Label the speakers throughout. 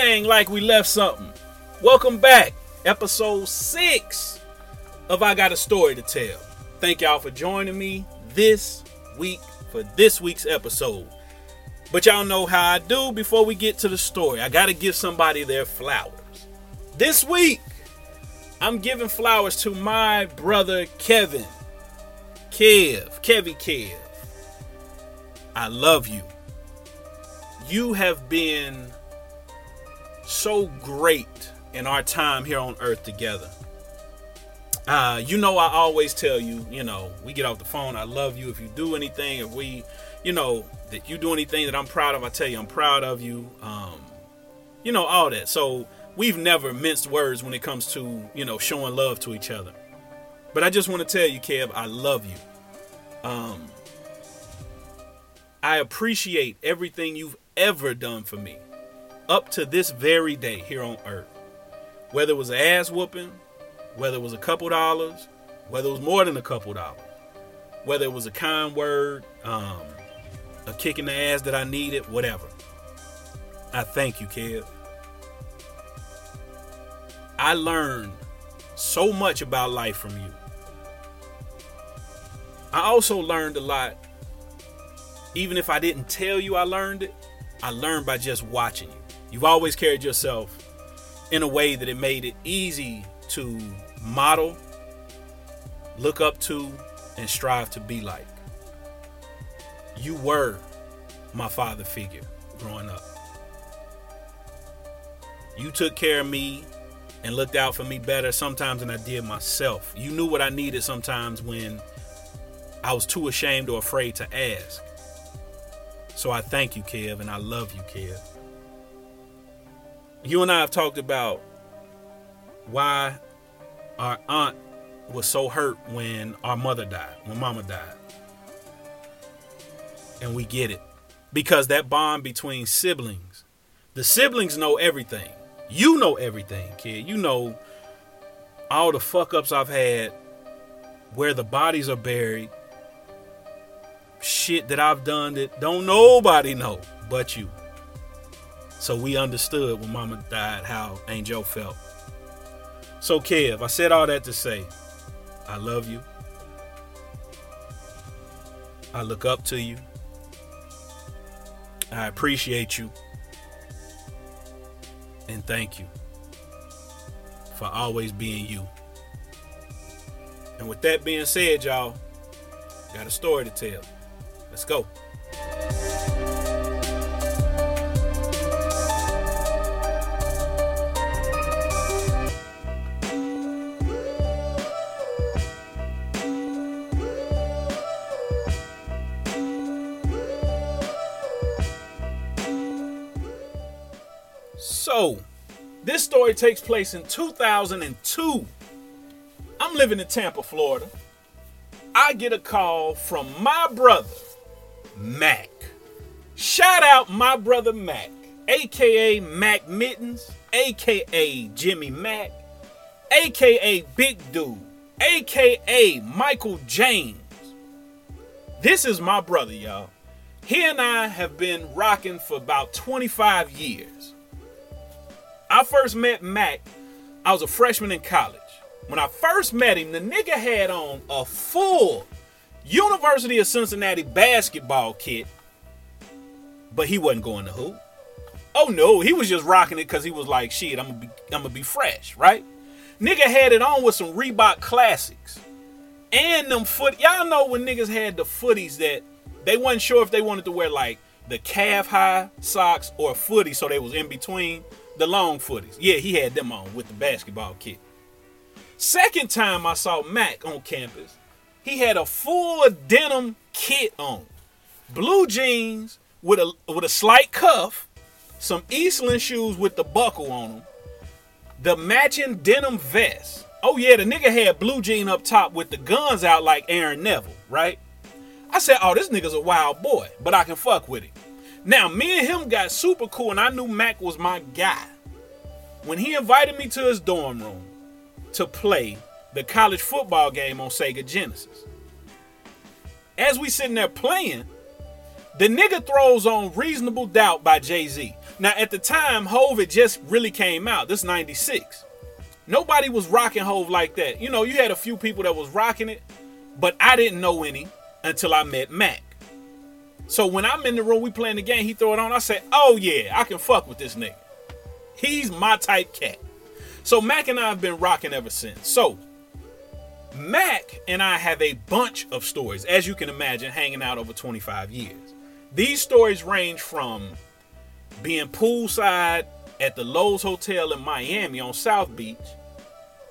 Speaker 1: like we left something. Welcome back. Episode six of I Got a Story to Tell. Thank y'all for joining me this week for this week's episode. But y'all know how I do before we get to the story. I got to give somebody their flowers. This week, I'm giving flowers to my brother Kevin. Kev, Kevy Kev. I love you. You have been so great in our time here on earth together. Uh, you know, I always tell you, you know, we get off the phone, I love you. If you do anything, if we, you know, that you do anything that I'm proud of, I tell you I'm proud of you. Um, you know, all that. So we've never minced words when it comes to, you know, showing love to each other. But I just want to tell you, Kev, I love you. Um, I appreciate everything you've ever done for me up to this very day here on earth. Whether it was an ass whooping, whether it was a couple dollars, whether it was more than a couple dollars, whether it was a kind word, um, a kick in the ass that I needed, whatever. I thank you, Kev. I learned so much about life from you. I also learned a lot, even if I didn't tell you I learned it, I learned by just watching you. You've always carried yourself in a way that it made it easy to model, look up to, and strive to be like. You were my father figure growing up. You took care of me and looked out for me better sometimes than I did myself. You knew what I needed sometimes when I was too ashamed or afraid to ask. So I thank you, Kev, and I love you, Kev. You and I have talked about why our aunt was so hurt when our mother died, when mama died. And we get it. Because that bond between siblings, the siblings know everything. You know everything, kid. You know all the fuck ups I've had, where the bodies are buried, shit that I've done that don't nobody know but you. So we understood when mama died how Angel felt. So, Kev, I said all that to say, I love you. I look up to you. I appreciate you. And thank you for always being you. And with that being said, y'all, got a story to tell. Let's go. Story takes place in 2002. I'm living in Tampa, Florida. I get a call from my brother, Mac. Shout out my brother Mac, aka Mac Mittens, aka Jimmy Mac, aka Big Dude, aka Michael James. This is my brother, y'all. He and I have been rocking for about 25 years. I first met Mac, I was a freshman in college. When I first met him, the nigga had on a full University of Cincinnati basketball kit, but he wasn't going to hoop. Oh no, he was just rocking it because he was like, shit, I'm gonna be fresh, right? Nigga had it on with some Reebok classics. And them foot y'all know when niggas had the footies that they wasn't sure if they wanted to wear like the calf high socks or footy, so they was in between the long footies. Yeah, he had them on with the basketball kit. Second time I saw Mac on campus, he had a full denim kit on. Blue jeans with a with a slight cuff, some Eastland shoes with the buckle on them, the matching denim vest. Oh yeah, the nigga had blue jean up top with the guns out like Aaron Neville, right? I said, oh, this nigga's a wild boy, but I can fuck with him. Now, me and him got super cool, and I knew Mac was my guy. When he invited me to his dorm room to play the college football game on Sega Genesis, as we sitting there playing, the nigga throws on Reasonable Doubt by Jay Z. Now at the time, Hove had just really came out. This 96. Nobody was rocking Hove like that. You know, you had a few people that was rocking it, but I didn't know any until I met Mac. So when I'm in the room, we playing the game, he throw it on. I say, oh yeah, I can fuck with this nigga. He's my type cat. So Mac and I have been rocking ever since. So Mac and I have a bunch of stories, as you can imagine, hanging out over 25 years. These stories range from being poolside at the Loews Hotel in Miami on South Beach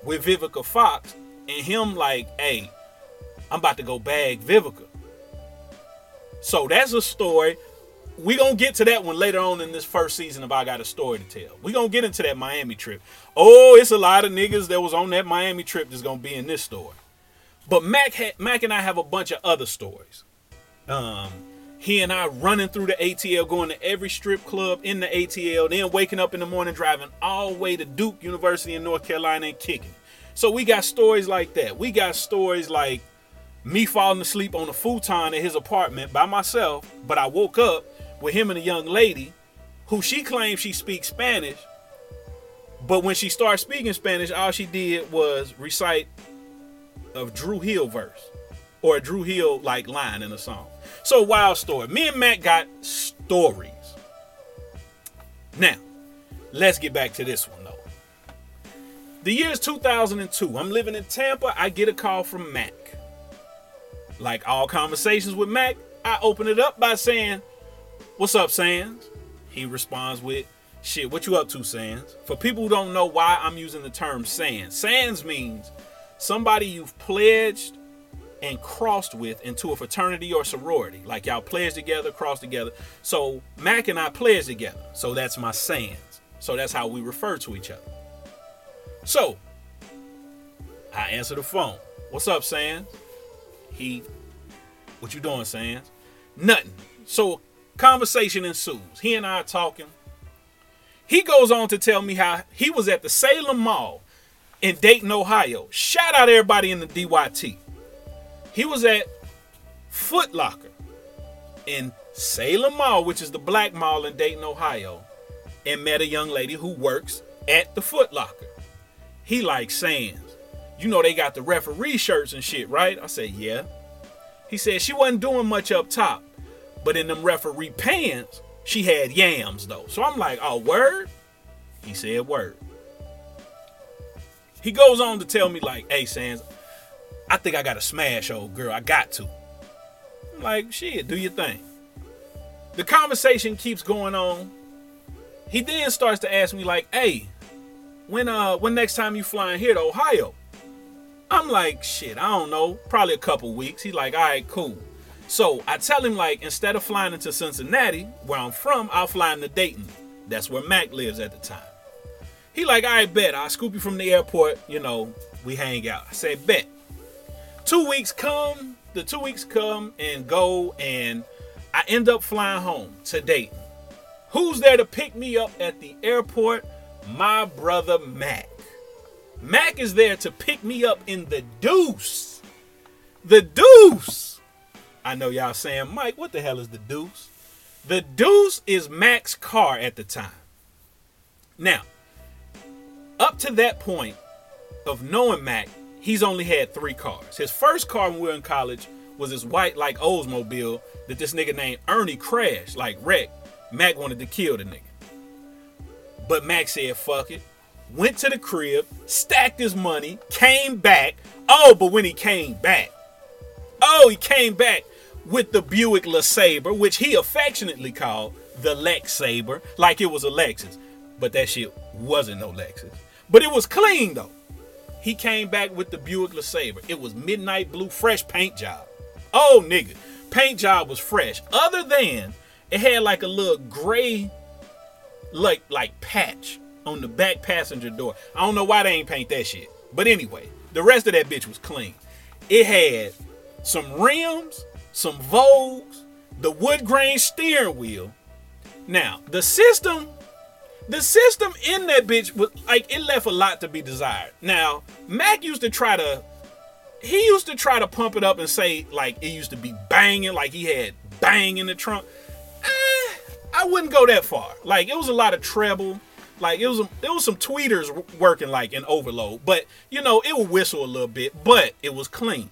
Speaker 1: with Vivica Fox and him like, hey, I'm about to go bag Vivica. So that's a story. We gonna get to that one later on in this first season of I Got a Story to Tell. We gonna get into that Miami trip. Oh, it's a lot of niggas that was on that Miami trip that's gonna be in this story. But Mac, ha- Mac and I have a bunch of other stories. Um, he and I running through the ATL, going to every strip club in the ATL, then waking up in the morning, driving all the way to Duke University in North Carolina and kicking. So we got stories like that. We got stories like me falling asleep on a futon in his apartment by myself, but I woke up with him and a young lady who she claims she speaks Spanish. But when she started speaking Spanish, all she did was recite a Dru Hill verse or a Dru Hill like line in a song. So wild story. Me and Matt got stories. Now, let's get back to this one though. The year is 2002. I'm living in Tampa. I get a call from Mac. Like all conversations with Mac, I open it up by saying, What's up, Sands? He responds with, Shit, what you up to, Sands? For people who don't know why I'm using the term Sands, Sands means somebody you've pledged and crossed with into a fraternity or sorority. Like y'all pledged together, crossed together. So Mac and I pledged together. So that's my Sands. So that's how we refer to each other. So I answer the phone. What's up, Sands? He, what you doing, Sands? Nothing. So conversation ensues. He and I are talking. He goes on to tell me how he was at the Salem Mall in Dayton, Ohio. Shout out everybody in the DYT. He was at Foot Locker in Salem Mall, which is the black mall in Dayton, Ohio, and met a young lady who works at the Foot Locker. He likes Sands you know they got the referee shirts and shit, right? I said, yeah. He said she wasn't doing much up top, but in them referee pants, she had yams though. So I'm like, oh, word? He said, word. He goes on to tell me, like, hey, Sands, I think I got to smash old girl. I got to. I'm like, shit, do your thing. The conversation keeps going on. He then starts to ask me, like, hey, when uh when next time you flying here to Ohio? I'm like, shit, I don't know, probably a couple weeks. He's like, all right, cool. So I tell him like, instead of flying into Cincinnati, where I'm from, I'll fly into Dayton. That's where Mac lives at the time. He like, I right, bet. I'll scoop you from the airport. You know, we hang out. I say, bet. Two weeks come, the two weeks come and go, and I end up flying home to Dayton. Who's there to pick me up at the airport? My brother Mac. Mac is there to pick me up in the deuce. The deuce. I know y'all saying, Mike, what the hell is the deuce? The deuce is Mac's car at the time. Now, up to that point of knowing Mac, he's only had three cars. His first car when we were in college was this white like Oldsmobile that this nigga named Ernie crashed, like wreck. Mac wanted to kill the nigga. But Mac said, fuck it went to the crib, stacked his money, came back. Oh, but when he came back, oh, he came back with the Buick LeSabre, which he affectionately called the Lex Sabre, like it was a Lexus. But that shit wasn't no Lexus. But it was clean though. He came back with the Buick LeSabre. It was midnight blue, fresh paint job. Oh, nigga. Paint job was fresh. Other than it had like a little gray, like like patch on the back passenger door. I don't know why they ain't paint that shit. But anyway, the rest of that bitch was clean. It had some rims, some Vogues, the wood grain steering wheel. Now, the system, the system in that bitch was like it left a lot to be desired. Now, Mac used to try to he used to try to pump it up and say like it used to be banging, like he had bang in the trunk. Eh, I I wouldn't go that far. Like it was a lot of treble. Like it was, it was some tweeters working like an overload, but you know it would whistle a little bit, but it was clean.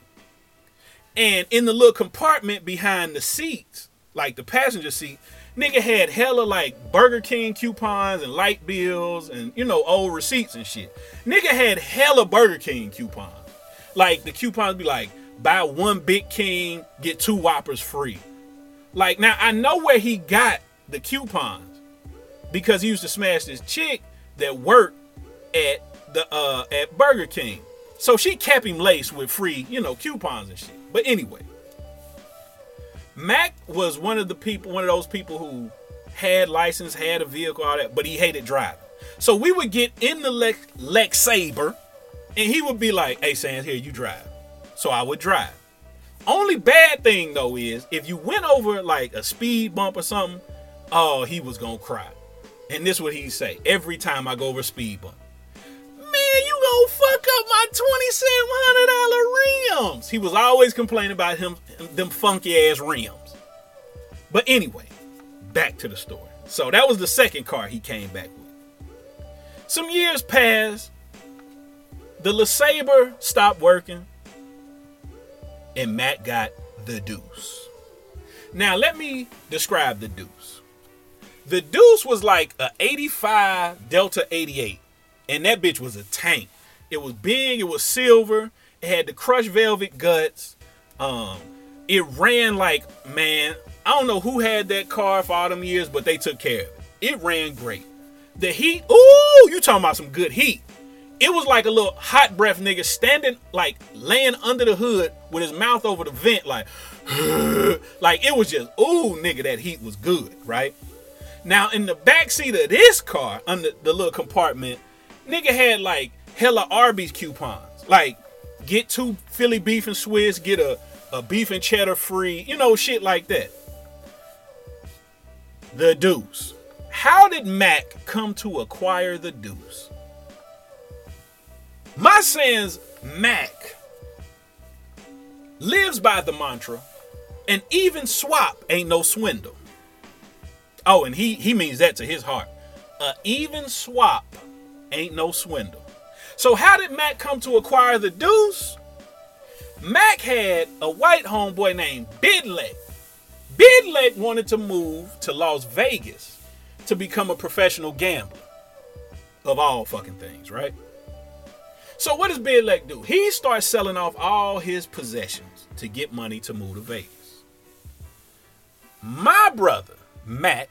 Speaker 1: And in the little compartment behind the seats, like the passenger seat, nigga had hella like Burger King coupons and light bills and you know old receipts and shit. Nigga had hella Burger King coupons. Like the coupons be like buy one Big King, get two Whoppers free. Like now I know where he got the coupons because he used to smash this chick that worked at the uh at Burger King. So she kept him laced with free, you know, coupons and shit. But anyway, Mac was one of the people, one of those people who had license, had a vehicle, all that, but he hated driving. So we would get in the Lex, Lex Sabre, and he would be like, "Hey, Sands, here you drive." So I would drive. Only bad thing though is if you went over like a speed bump or something, oh, he was gonna cry. And this what he say every time I go over speed bump. Man, you gonna fuck up my twenty-seven hundred dollar rims. He was always complaining about him them funky ass rims. But anyway, back to the story. So that was the second car he came back with. Some years passed. The LeSabre stopped working and Matt got the deuce. Now, let me describe the deuce. The deuce was like a 85 Delta 88, and that bitch was a tank. It was big, it was silver, it had the crushed velvet guts. Um, it ran like, man, I don't know who had that car for all them years, but they took care of it. It ran great. The heat, ooh, you talking about some good heat it was like a little hot breath nigga standing like laying under the hood with his mouth over the vent like like it was just ooh nigga that heat was good right now in the back seat of this car under the little compartment nigga had like hella arby's coupons. Like get two philly beef and swiss get a, a beef and cheddar free you know shit like that. The deuce. How did mac come to acquire the deuce? My Sands Mac lives by the mantra, and even swap ain't no swindle. Oh, and he he means that to his heart. A even swap ain't no swindle. So how did Mac come to acquire the deuce? Mac had a white homeboy named Bidlek. Bidlek wanted to move to Las Vegas to become a professional gambler. Of all fucking things, right? So what does Bidlek do? He starts selling off all his possessions to get money to move to Vegas. My brother, Mac,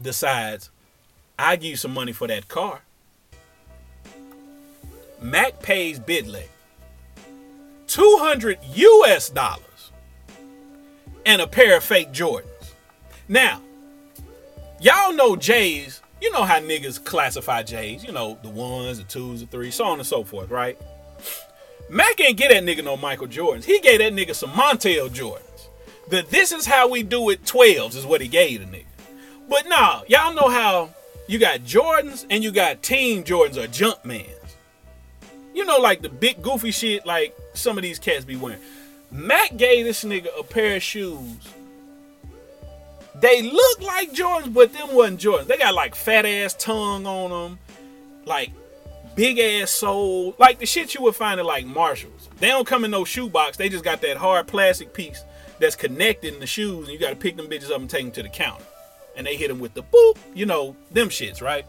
Speaker 1: decides, I give you some money for that car. Mac pays Bidlek 200 US dollars and a pair of fake Jordans. Now, y'all know Jay's you know how niggas classify J's, you know, the ones, the twos, the threes, so on and so forth, right? Mac ain't get that nigga no Michael Jordans. He gave that nigga some Montell Jordans. The this is how we do it 12s is what he gave the nigga. But nah, y'all know how you got Jordans and you got Team Jordans or Jumpmans. You know, like the big goofy shit like some of these cats be wearing. Mac gave this nigga a pair of shoes they look like Jordans, but them wasn't Jordans. They got like fat ass tongue on them, like big ass sole, like the shit you would find at like Marshalls. They don't come in no shoebox. They just got that hard plastic piece that's connected in the shoes, and you got to pick them bitches up and take them to the counter. And they hit them with the boop, you know, them shits, right?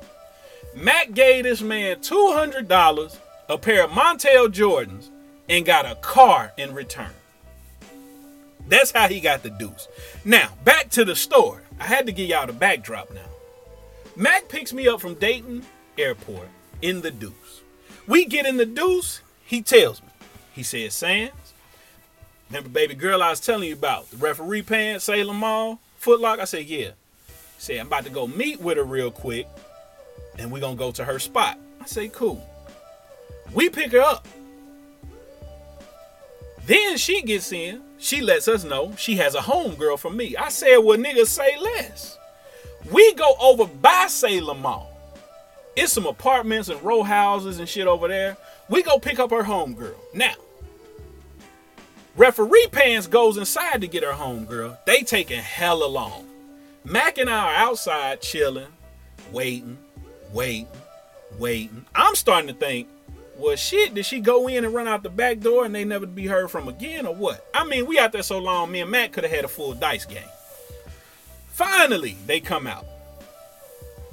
Speaker 1: Mac gave this man $200, a pair of Montell Jordans, and got a car in return. That's how he got the deuce. Now, back to the story. I had to give y'all the backdrop now. Mac picks me up from Dayton Airport in the deuce. We get in the deuce, he tells me. He says, Sands, baby girl I was telling you about, the referee pants, Salem Mall, Footlock? I said, yeah. Said, I'm about to go meet with her real quick, and we're gonna go to her spot. I say, cool. We pick her up. Then she gets in. She lets us know she has a homegirl from me. I said, well, niggas say less. We go over by Salem Mall. It's some apartments and row houses and shit over there. We go pick up her homegirl. Now, referee pants goes inside to get her home, girl. They taking hella long. Mac and I are outside chilling, waiting, waiting, waiting. I'm starting to think, well, shit, did she go in and run out the back door and they never be heard from again or what? I mean, we out there so long, me and Mac could have had a full dice game. Finally, they come out.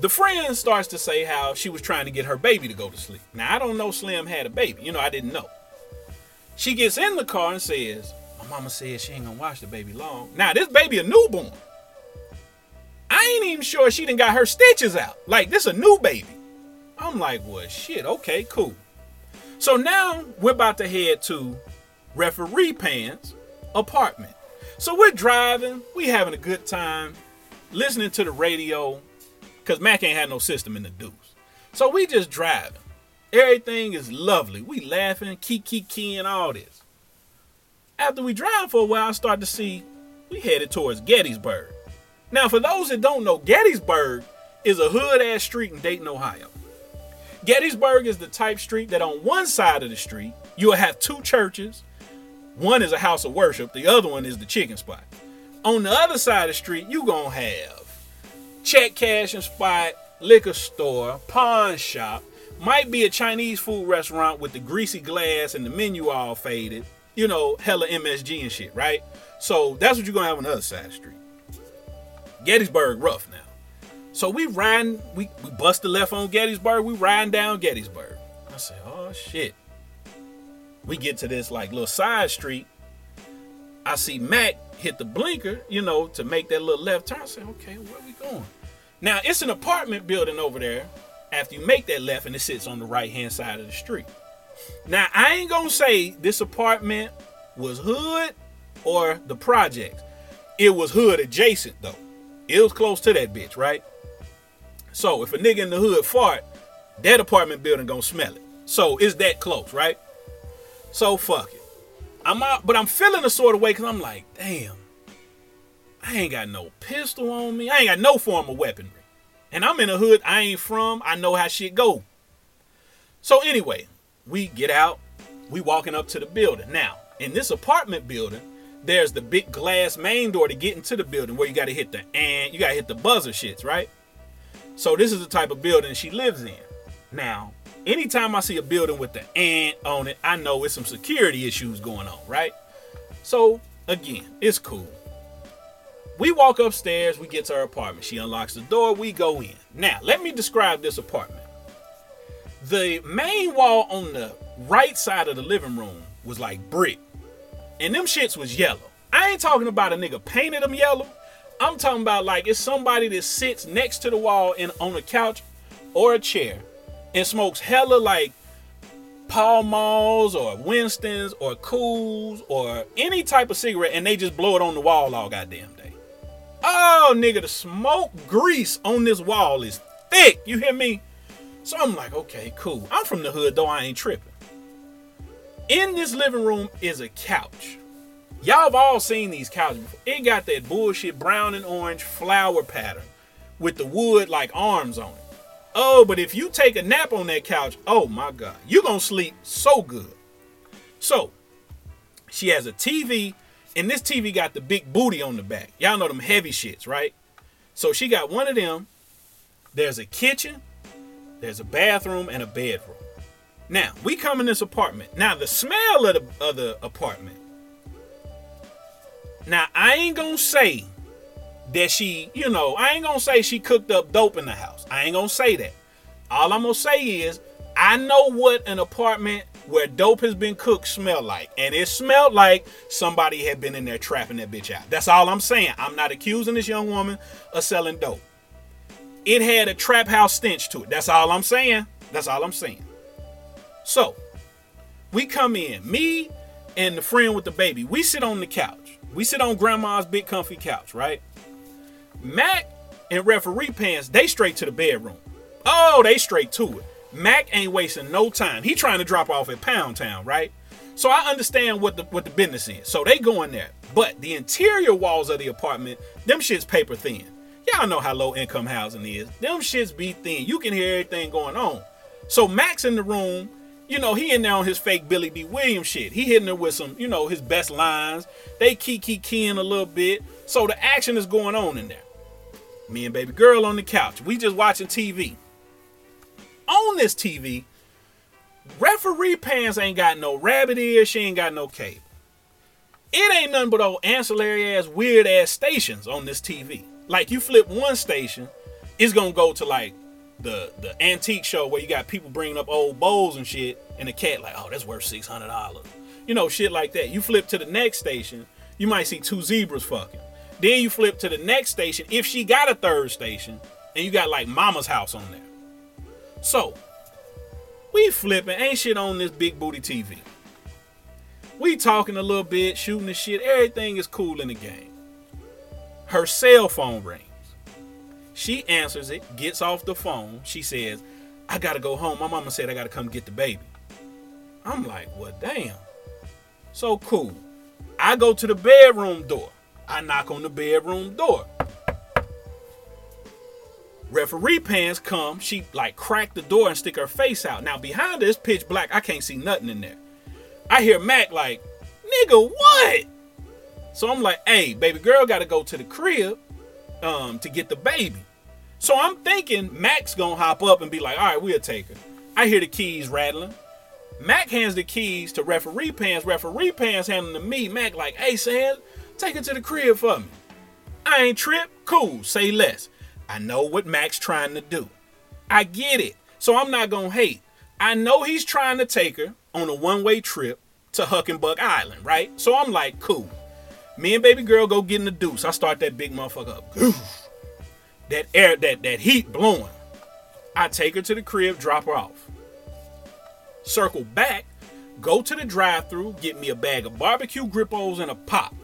Speaker 1: The friend starts to say how she was trying to get her baby to go to sleep. Now, I don't know Slim had a baby. You know, I didn't know. She gets in the car and says, My mama said she ain't gonna watch the baby long. Now, this baby a newborn. I ain't even sure she didn't got her stitches out. Like, this a new baby. I'm like, well, shit, okay, cool. So now we're about to head to referee Pan's apartment. So we're driving, we having a good time, listening to the radio, because Mac ain't had no system in the deuce. So we just driving. Everything is lovely. We laughing, kiki key and all this. After we drive for a while, I start to see we headed towards Gettysburg. Now, for those that don't know, Gettysburg is a hood ass street in Dayton, Ohio. Gettysburg is the type street that on one side of the street, you'll have two churches. One is a house of worship, the other one is the chicken spot. On the other side of the street, you're gonna have check cashing spot, liquor store, pawn shop, might be a Chinese food restaurant with the greasy glass and the menu all faded. You know, hella MSG and shit, right? So that's what you're gonna have on the other side of the street. Gettysburg rough now. So we riding, we, we bust the left on Gettysburg, we riding down Gettysburg. I say, oh shit. We get to this like little side street. I see Mac hit the blinker, you know, to make that little left turn. I say, okay, where we going? Now it's an apartment building over there. After you make that left, and it sits on the right hand side of the street. Now I ain't gonna say this apartment was hood or the project. It was hood adjacent though. It was close to that bitch, right? So if a nigga in the hood fart, that apartment building gonna smell it. So it's that close, right? So fuck it. I'm out, but I'm feeling a sort of way because I'm like, damn, I ain't got no pistol on me. I ain't got no form of weaponry. And I'm in a hood I ain't from. I know how shit go. So anyway, we get out. We walking up to the building. Now, in this apartment building, there's the big glass main door to get into the building where you gotta hit the and you gotta hit the buzzer shits, right? So this is the type of building she lives in. Now, anytime I see a building with the ant on it, I know it's some security issues going on, right? So again, it's cool. We walk upstairs, we get to her apartment. She unlocks the door, we go in. Now, let me describe this apartment. The main wall on the right side of the living room was like brick. And them shits was yellow. I ain't talking about a nigga painted them yellow. I'm talking about like it's somebody that sits next to the wall and on a couch or a chair and smokes hella like Pall Malls or Winston's or Cools or any type of cigarette and they just blow it on the wall all goddamn day. Oh, nigga, the smoke grease on this wall is thick. You hear me? So I'm like, okay, cool. I'm from the hood, though I ain't tripping. In this living room is a couch. Y'all have all seen these couches before. It got that bullshit brown and orange flower pattern with the wood like arms on it. Oh, but if you take a nap on that couch, oh my God, you're going to sleep so good. So, she has a TV, and this TV got the big booty on the back. Y'all know them heavy shits, right? So, she got one of them. There's a kitchen, there's a bathroom, and a bedroom. Now, we come in this apartment. Now, the smell of the, of the apartment now, I ain't gonna say that she, you know, I ain't gonna say she cooked up dope in the house. I ain't gonna say that. All I'm gonna say is, I know what an apartment where dope has been cooked smell like. And it smelled like somebody had been in there trapping that bitch out. That's all I'm saying. I'm not accusing this young woman of selling dope. It had a trap house stench to it. That's all I'm saying. That's all I'm saying. So, we come in, me and the friend with the baby, we sit on the couch. We sit on grandma's big comfy couch, right? Mac and referee pants, they straight to the bedroom. Oh, they straight to it. Mac ain't wasting no time. He trying to drop off at Pound Town, right? So I understand what the what the business is. So they going there. But the interior walls of the apartment, them shits paper thin. Y'all know how low income housing is. Them shits be thin. You can hear everything going on. So Max in the room you know, he in there on his fake Billy Dee Williams shit. He hitting her with some, you know, his best lines. They key keying a little bit. So the action is going on in there. Me and baby girl on the couch. We just watching TV. On this TV, referee pants ain't got no rabbit ears, She ain't got no cape. It ain't nothing but old ancillary ass, weird ass stations on this TV. Like you flip one station, it's gonna go to like the the antique show where you got people bringing up old bowls and shit, and the cat like, oh, that's worth six hundred dollars. You know, shit like that. You flip to the next station, you might see two zebras fucking. Then you flip to the next station, if she got a third station, and you got like mama's house on there. So, we flipping, ain't shit on this big booty TV. We talking a little bit, shooting the shit, everything is cool in the game. Her cell phone rings. She answers it, gets off the phone. She says, I gotta go home. My mama said I gotta come get the baby. I'm like, well, damn. So cool. I go to the bedroom door. I knock on the bedroom door. Referee pants come. She like crack the door and stick her face out. Now behind this pitch black. I can't see nothing in there. I hear Mac like, nigga, what? So I'm like, hey, baby girl gotta go to the crib um, to get the baby. So I'm thinking Mac's gonna hop up and be like, all right, we'll take her. I hear the keys rattling. Mac hands the keys to referee pants. Referee pants handing to me. Mac like, hey, Sam, take her to the crib for me. I ain't trip. Cool. Say less. I know what Mac's trying to do. I get it. So I'm not gonna hate. I know he's trying to take her on a one-way trip to Huckenbuck Island, right? So I'm like, cool. Me and baby girl go get in the deuce. I start that big motherfucker up. that air, that that heat blowing. I take her to the crib, drop her off circle back, go to the drive through get me a bag of barbecue grippos and a pop.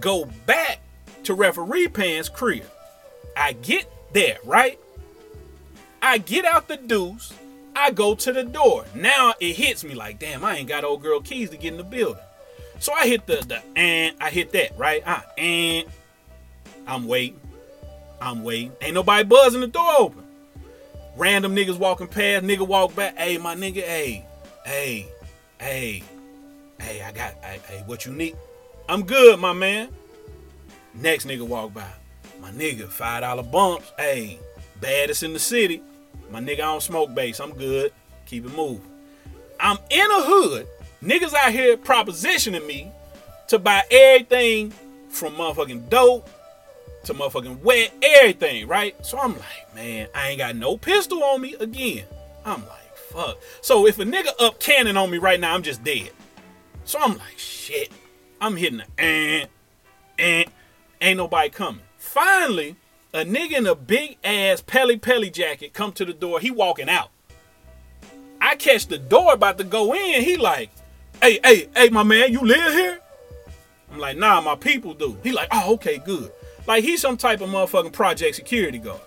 Speaker 1: Go back to referee Pan's crib. I get there, right? I get out the deuce. I go to the door. Now it hits me like, damn, I ain't got old girl keys to get in the building. So I hit the the and I hit that, right? Uh, and I'm waiting. I'm waiting. Ain't nobody buzzing the door open. Random niggas walking past, nigga walk back. Hey, my nigga, hey, hey, hey, hey, I got, hey, hey, what you need? I'm good, my man. Next nigga walk by. My nigga, five dollar bumps. Hey, baddest in the city. My nigga, I don't smoke base. I'm good. Keep it moving. I'm in a hood. Niggas out here propositioning me to buy everything from motherfucking dope to motherfucking wet everything, right? So I'm like, man, I ain't got no pistol on me again. I'm like, fuck. So if a nigga up cannon on me right now, I'm just dead. So I'm like, shit. I'm hitting the and and ain't nobody coming. Finally, a nigga in a big ass Pelle Pelle jacket come to the door. He walking out. I catch the door about to go in. He like, hey, hey, hey, my man, you live here? I'm like, nah, my people do. He like, oh, okay, good. Like he's some type of motherfucking project security guard.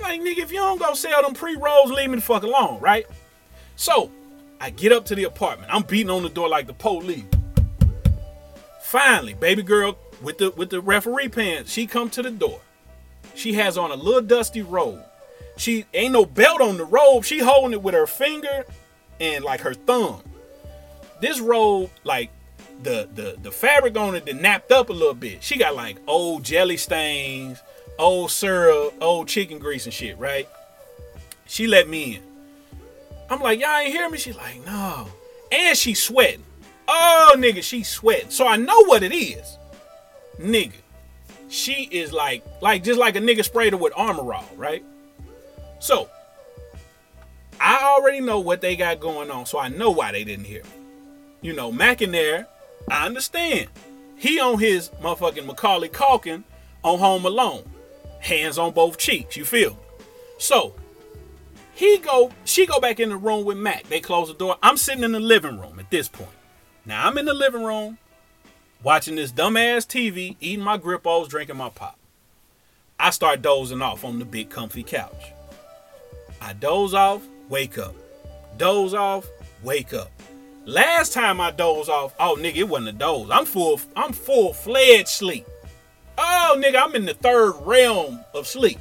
Speaker 1: Like nigga, if you don't go sell them pre-rolls, leave me the fuck alone, right? So I get up to the apartment. I'm beating on the door like the police. Finally, baby girl with the with the referee pants, she come to the door. She has on a little dusty robe. She ain't no belt on the robe. She holding it with her finger and like her thumb. This robe, like the the the fabric on it that napped up a little bit. She got like old jelly stains, old syrup, old chicken grease and shit, right? She let me in. I'm like, y'all ain't hear me? She's like, no. And she sweating. Oh, nigga, she sweating. So I know what it is. Nigga. She is like, like just like a nigga sprayed her with Armor All, right? So I already know what they got going on, so I know why they didn't hear me. You know, Mac in there I understand. He on his motherfucking Macaulay Culkin on Home Alone. Hands on both cheeks, you feel? So, he go, she go back in the room with Mac. They close the door. I'm sitting in the living room at this point. Now I'm in the living room, watching this dumbass TV, eating my grippos, drinking my pop. I start dozing off on the big comfy couch. I doze off, wake up. Doze off, wake up. Last time I doze off, oh nigga, it wasn't a doze. I'm full, I'm full fledged sleep. Oh nigga, I'm in the third realm of sleep.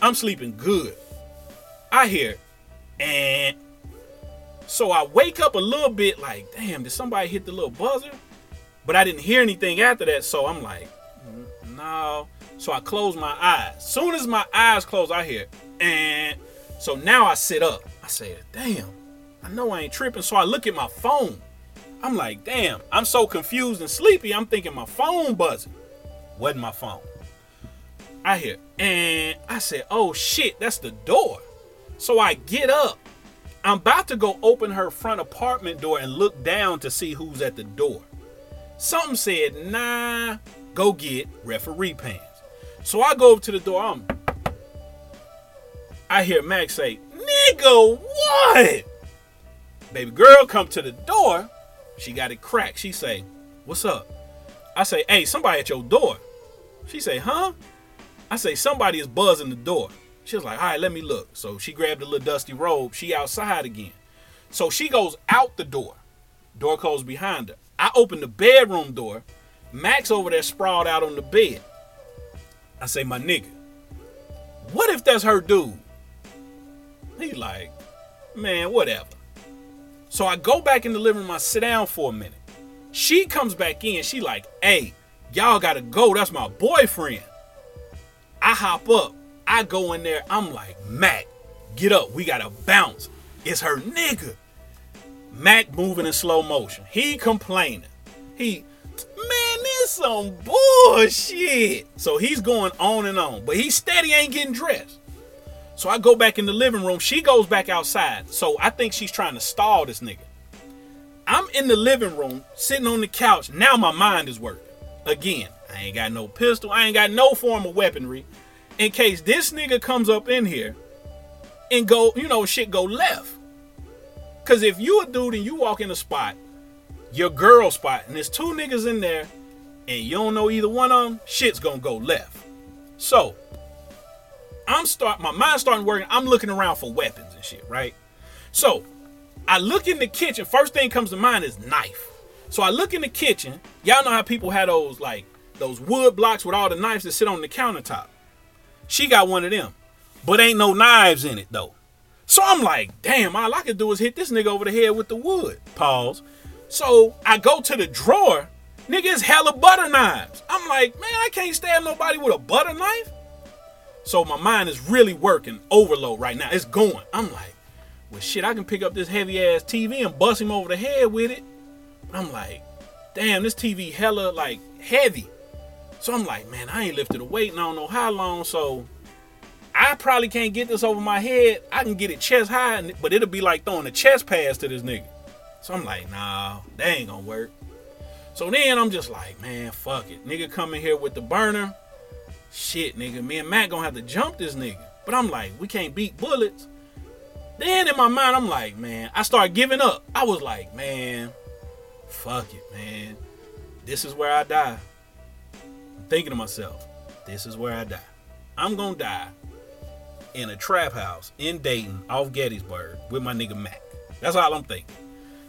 Speaker 1: I'm sleeping good. I hear, and so I wake up a little bit like, damn, did somebody hit the little buzzer? But I didn't hear anything after that, so I'm like, no. So I close my eyes. Soon as my eyes close, I hear, and so now I sit up. I say, damn, I know I ain't tripping. So I look at my phone. I'm like, damn, I'm so confused and sleepy. I'm thinking my phone buzzing. Wasn't my phone. I hear, and I said, oh shit, that's the door. So I get up. I'm about to go open her front apartment door and look down to see who's at the door. Something said, nah, go get referee pants. So I go up to the door. I'm, I hear Max say, nigga, what? Baby girl come to the door. She got it cracked. She say, what's up? I say, hey, somebody at your door. She say, huh? I say, somebody is buzzing the door. She was like, all right, let me look. So she grabbed the little dusty robe. She outside again. So she goes out the door. Door closed behind her. I open the bedroom door. Max over there sprawled out on the bed. I say, my nigga, what if that's her dude? He like, man, whatever. So I go back in the living room, I sit down for a minute. She comes back in, she like, hey, y'all gotta go. That's my boyfriend. I hop up. I go in there. I'm like, Mac, get up. We gotta bounce. It's her nigga. Mac moving in slow motion. He complaining. He, man, this some bullshit. So he's going on and on, but he's steady, ain't getting dressed. So I go back in the living room. She goes back outside. So I think she's trying to stall this nigga. I'm in the living room, sitting on the couch. Now my mind is working. Again, I ain't got no pistol. I ain't got no form of weaponry. In case this nigga comes up in here and go, you know, shit go left. Cause if you a dude and you walk in a spot, your girl spot, and there's two niggas in there, and you don't know either one of them, shit's gonna go left. So I'm start my mind starting working. I'm looking around for weapons and shit, right? So I look in the kitchen. First thing comes to mind is knife. So I look in the kitchen. Y'all know how people have those like those wood blocks with all the knives that sit on the countertop. She got one of them, but ain't no knives in it though. So I'm like, damn, all I can do is hit this nigga over the head with the wood. Pause. So I go to the drawer. Nigga, it's hella butter knives. I'm like, man, I can't stab nobody with a butter knife. So my mind is really working overload right now. It's going. I'm like, well, shit, I can pick up this heavy ass TV and bust him over the head with it. I'm like, damn, this TV hella like heavy. So I'm like, man, I ain't lifted a weight and I don't know how long. So I probably can't get this over my head. I can get it chest high, but it'll be like throwing a chest pass to this nigga. So I'm like, nah, that ain't gonna work. So then I'm just like, man, fuck it. Nigga coming here with the burner shit, nigga, me and Matt gonna have to jump this nigga. But I'm like, we can't beat bullets. Then in my mind, I'm like, man, I start giving up. I was like, man, fuck it, man. This is where I die. I'm thinking to myself, this is where I die. I'm gonna die in a trap house in Dayton off Gettysburg with my nigga Mac. That's all I'm thinking.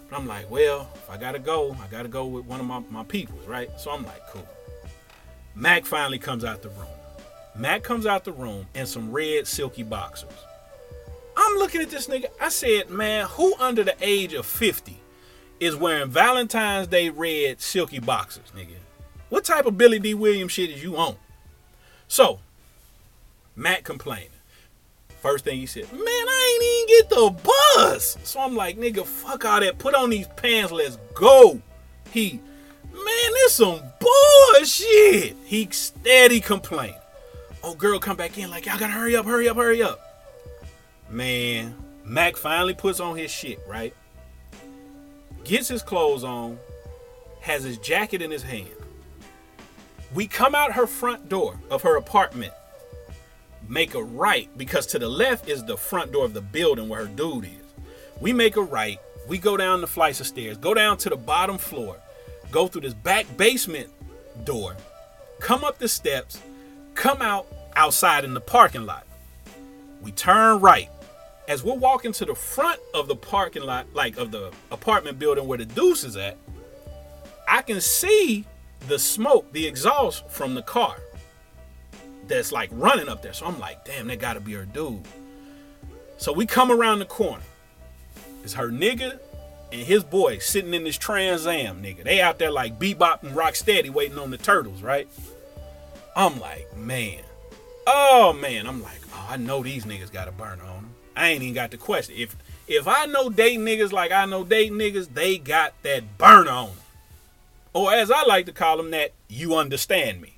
Speaker 1: But I'm like, well, if I gotta go, I gotta go with one of my, my peoples, right? So I'm like, cool. Mac finally comes out the room. Mac comes out the room in some red silky boxers. I'm looking at this nigga. I said, man, who under the age of 50 is wearing Valentine's Day red silky boxers, nigga? What type of Billy Dee Williams shit is you on? So, Mac complaining. First thing he said, man, I ain't even get the bus. So I'm like, nigga, fuck all that. Put on these pants, let's go. He, man, this some bullshit. He steady complaining. Oh, girl, come back in like, y'all gotta hurry up, hurry up, hurry up. Man, Mac finally puts on his shit, right? Gets his clothes on, has his jacket in his hand. We come out her front door of her apartment, make a right, because to the left is the front door of the building where her dude is. We make a right, we go down the flights of stairs, go down to the bottom floor, go through this back basement door, come up the steps, come out outside in the parking lot. We turn right. As we're walking to the front of the parking lot, like of the apartment building where the deuce is at, I can see the smoke, the exhaust from the car that's like running up there. So I'm like, damn, that gotta be her dude. So we come around the corner. It's her nigga and his boy sitting in this Trans Am, nigga. They out there like bebop and rock steady waiting on the turtles, right? I'm like, man. Oh man, I'm like, oh, I know these niggas got a burner on them. I ain't even got the question. If if I know date niggas like I know date niggas, they got that burner on them. Or as I like to call them, that you understand me.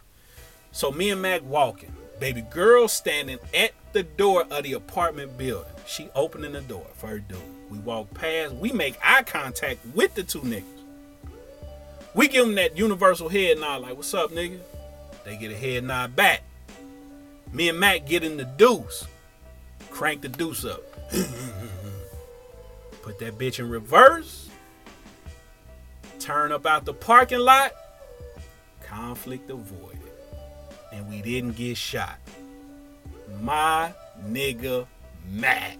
Speaker 1: So me and Mac walking. Baby girl standing at the door of the apartment building. She opening the door for her dude. We walk past. We make eye contact with the two niggas. We give them that universal head nod, like, what's up, nigga? They get a head nod back. Me and Mac get in the deuce. Crank the deuce up. Put that bitch in reverse. Turn up out the parking lot. Conflict avoided and we didn't get shot. My nigga Mac.